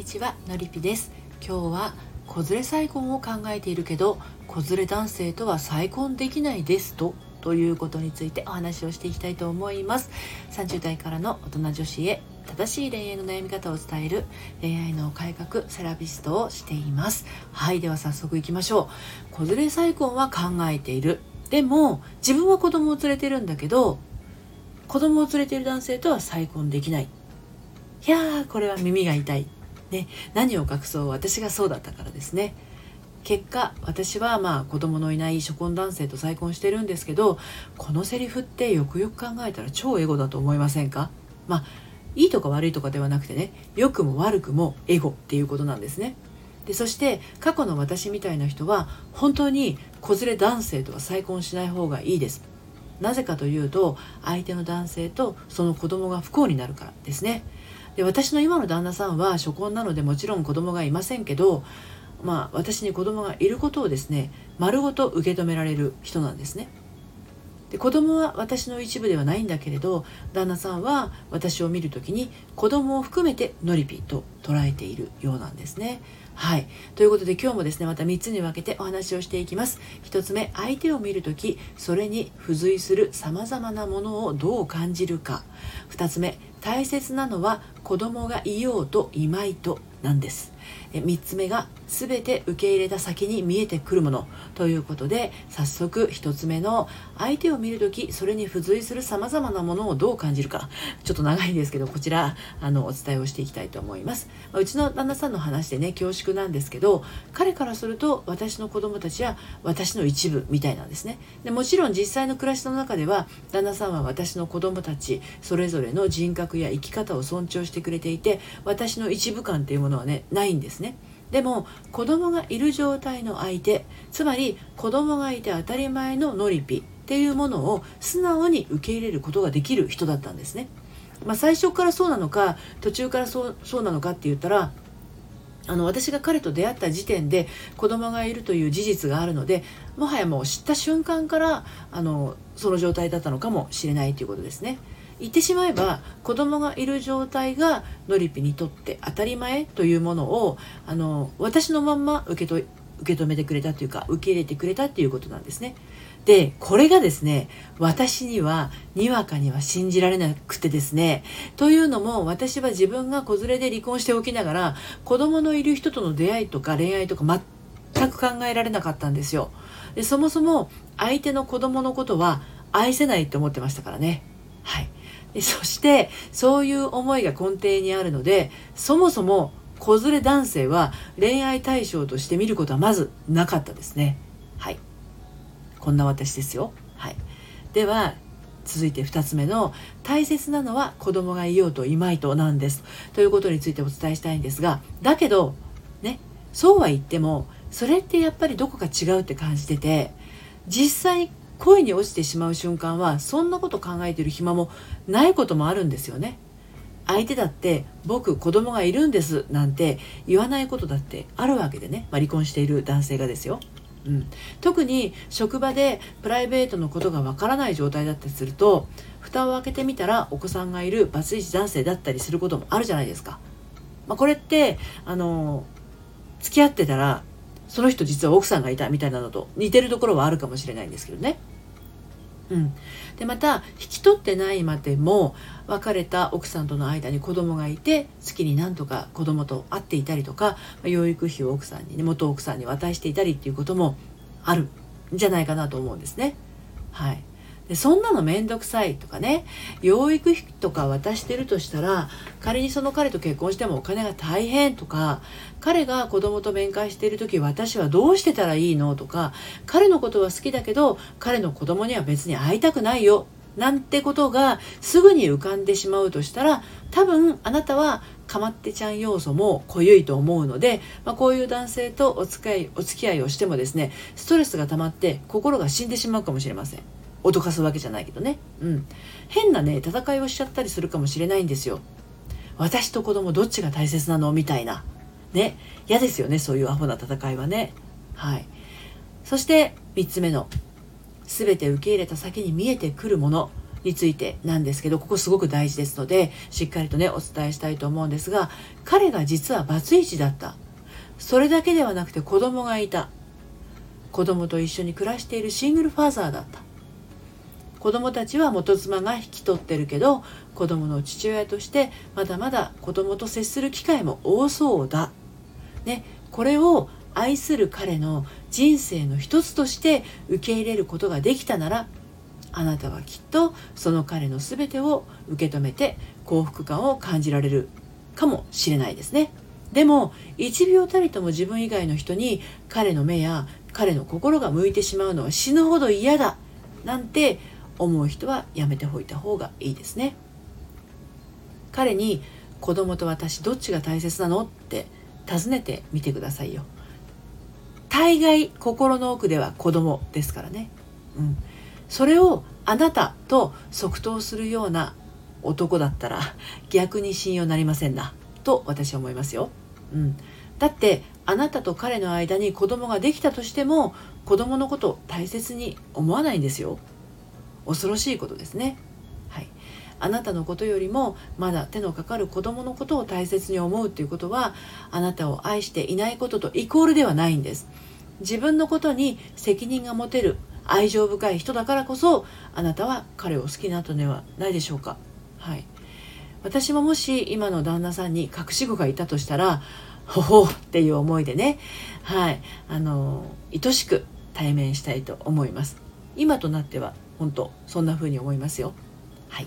にちはのりぴです。今日は子連れ再婚を考えているけど子連れ男性とは再婚できないですとということについてお話をしていきたいと思います。30代からの大人女子へ正しい恋愛の悩み方を伝える恋愛の改革セラピストをしています。はいでは早速いきましょう。子連れ再婚は考えている。でも自分は子供を連れてるんだけど子供を連れている男性とは再婚できない。いやーこれは耳が痛い、ね、何を隠そう私がそうだったからですね。結果私はまあ子供のいない初婚男性と再婚してるんですけどこのセリフってよくよく考えたら超エゴだと思いませんか？まあいいとか悪いとかではなくてね良くも悪くもエゴっていうことなんですね。でそして過去の私みたいな人は本当に子連れ男性とは再婚しない方がいいです。なぜかというと相手の男性とその子供が不幸になるからですね。で私の今の旦那さんは初婚なのでもちろん子供がいませんけどまあ私に子供がいることをですね丸ごと受け止められる人なんですね。で子供は私の一部ではないんだけれど旦那さんは私を見る時に子供を含めてノリピと捉えているようなんですねはい。ということで今日もですね、また3つに分けてお話をしていきます。1つ目、相手を見るとき、それに付随する様々なものをどう感じるか。2つ目、大切なのは子供がいようといまいとなんです3つ目が全て受け入れた先に見えてくるもの。ということで早速1つ目の相手を見る時それに付随するさまざまなものをどう感じるか。ちょっと長いんですけどこちらあのお伝えをしていきたいと思います、ま、うちの旦那さんの話でね恐縮なんですけど彼からすると私の子供たちは私の一部みたいなんですね。でもちろん実際の暮らしの中では旦那さんは私の子供たちそれぞれの人格や生き方を尊重してくれていて私の一部感っていうものはねないんですねでも子供がいる状態の相手つまり子供がいて当たり前のノリピっていうものを素直に受け入れることができる人だったんですね。まあ、最初からそうなのか途中からそうそうなのかって言ったらあの私が彼と出会った時点で子供がいるという事実があるのでもはやもう知った瞬間からあのその状態だったのかもしれないということですね。言ってしまえば子供がいる状態がノリピにとって当たり前というものをあの私のまんま受けと受け止めてくれたというか受け入れてくれたっていうことなんですね。でこれがですね私にはにわかには信じられなくてですねというのも私は自分が子連れで離婚しておきながら子供のいる人との出会いとか恋愛とか全く考えられなかったんですよでそもそも相手の子供のことは愛せないって思ってましたからねはい。そしてそういう思いが根底にあるのでそもそも子連れ男性は恋愛対象として見ることはまずなかったですね。はい。こんな私ですよ。はい。では続いて2つ目の大切なのは子供がいようといまいとなんです。ということについてお伝えしたいんですがだけどねそうは言ってもそれってやっぱりどこか違うって感じてて実際恋に落ちてしまう瞬間はそんなこと考えてる暇もないこともあるんですよね。相手だって僕子供がいるんですなんて言わないことだってあるわけでね、まあ、離婚している男性がですよ、うん、特に職場でプライベートのことがわからない状態だったりすると蓋を開けてみたらお子さんがいるバツイチ男性だったりすることもあるじゃないですか、まあ、これってあの付き合ってたらその人実は奥さんがいたみたいなのと似てるところはあるかもしれないんですけどね。うん、でまた引き取ってないまでも別れた奥さんとの間に子供がいて月になんとか子供と会っていたりとか養育費を奥さんに、ね、元奥さんに渡していたりっていうこともあるんじゃないかなと思うんですね。はいでそんなの面倒くさいとかね養育費とか渡してるとしたら仮にその彼と結婚してもお金が大変とか彼が子供と面会している時私はどうしてたらいいのとか彼のことは好きだけど彼の子供には別に会いたくないよなんてことがすぐに浮かんでしまうとしたら多分あなたはかまってちゃん要素も濃ゆいと思うので、まあ、こういう男性とお付き合いお付き合いをしてもですねストレスが溜まって心が死んでしまうかもしれません。脅かすわけじゃないけどね、うん、変なね戦いをしちゃったりするかもしれないんですよ。私と子供どっちが大切なの？みたいな。ね。嫌ですよねそういうアホな戦いはね。はい。そして3つ目の全て受け入れた先に見えてくるものについてなんですけどここすごく大事ですのでしっかりとねお伝えしたいと思うんですが彼が実はバツイチだった。それだけではなくて子供がいた。子供と一緒に暮らしているシングルファーザーだった。子供たちは元妻が引き取ってるけど子供の父親としてまだまだ子供と接する機会も多そうだ、ね、これを愛する彼の人生の一つとして受け入れることができたならあなたはきっとその彼の全てを受け止めて幸福感を感じられるかもしれないですね。でも1秒たりとも自分以外の人に彼の目や彼の心が向いてしまうのは死ぬほど嫌だなんて思う人はやめておいた方がいいですね。彼に子供と私どっちが大切なのって尋ねてみてくださいよ。大概心の奥では子供ですからね、うん、それをあなたと即答するような男だったら逆に信用なりませんなと私は思いますよ、うん、だってあなたと彼の間に子供ができたとしても子供のことを大切に思わないんですよ。恐ろしいことですね。はい。あなたのことよりもまだ手のかかる子供のことを大切に思うということはあなたを愛していないこととイコールではないんです。自分のことに責任が持てる愛情深い人だからこそあなたは彼を好きなったのではないでしょうか。はい。私ももし今の旦那さんに隠し子がいたとしたらほほうっていう思いでね。はい。あの愛しく対面したいと思います。今となっては本当そんな風に思いますよ。はい。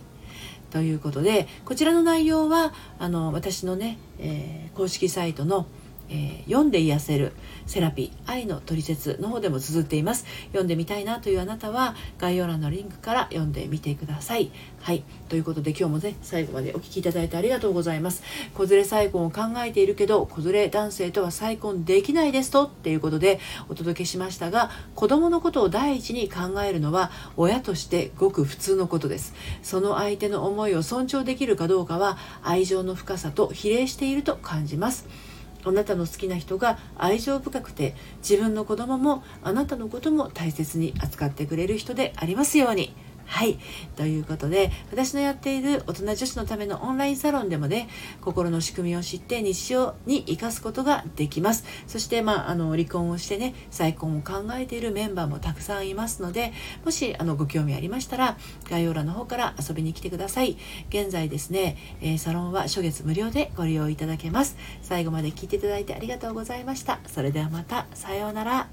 ということでこちらの内容はあの私のね、えー、公式サイトの「えー、読んで癒せるセラピー愛のトリセツの方でも綴っています。読んでみたいなというあなたは概要欄のリンクから読んでみてください。はい。ということで今日もね最後までお聴きいただいてありがとうございます。子連れ再婚を考えているけど子連れ男性とは再婚できないですとっていうことでお届けしましたが子供のことを第一に考えるのは親としてごく普通のことです。その相手の思いを尊重できるかどうかは愛情の深さと比例していると感じます。あなたの好きな人が愛情深くて自分の子供もあなたのことも大切に扱ってくれる人でありますように。はい。ということで、私のやっている大人女子のためのオンラインサロンでもね、心の仕組みを知って日常に生かすことができます。そして、まあ、あの、離婚をしてね、再婚を考えているメンバーもたくさんいますので、もし、あの、ご興味ありましたら、概要欄の方から遊びに来てください。現在ですね、え、サロンは初月無料でご利用いただけます。最後まで聞いていただいてありがとうございました。それではまた、さようなら。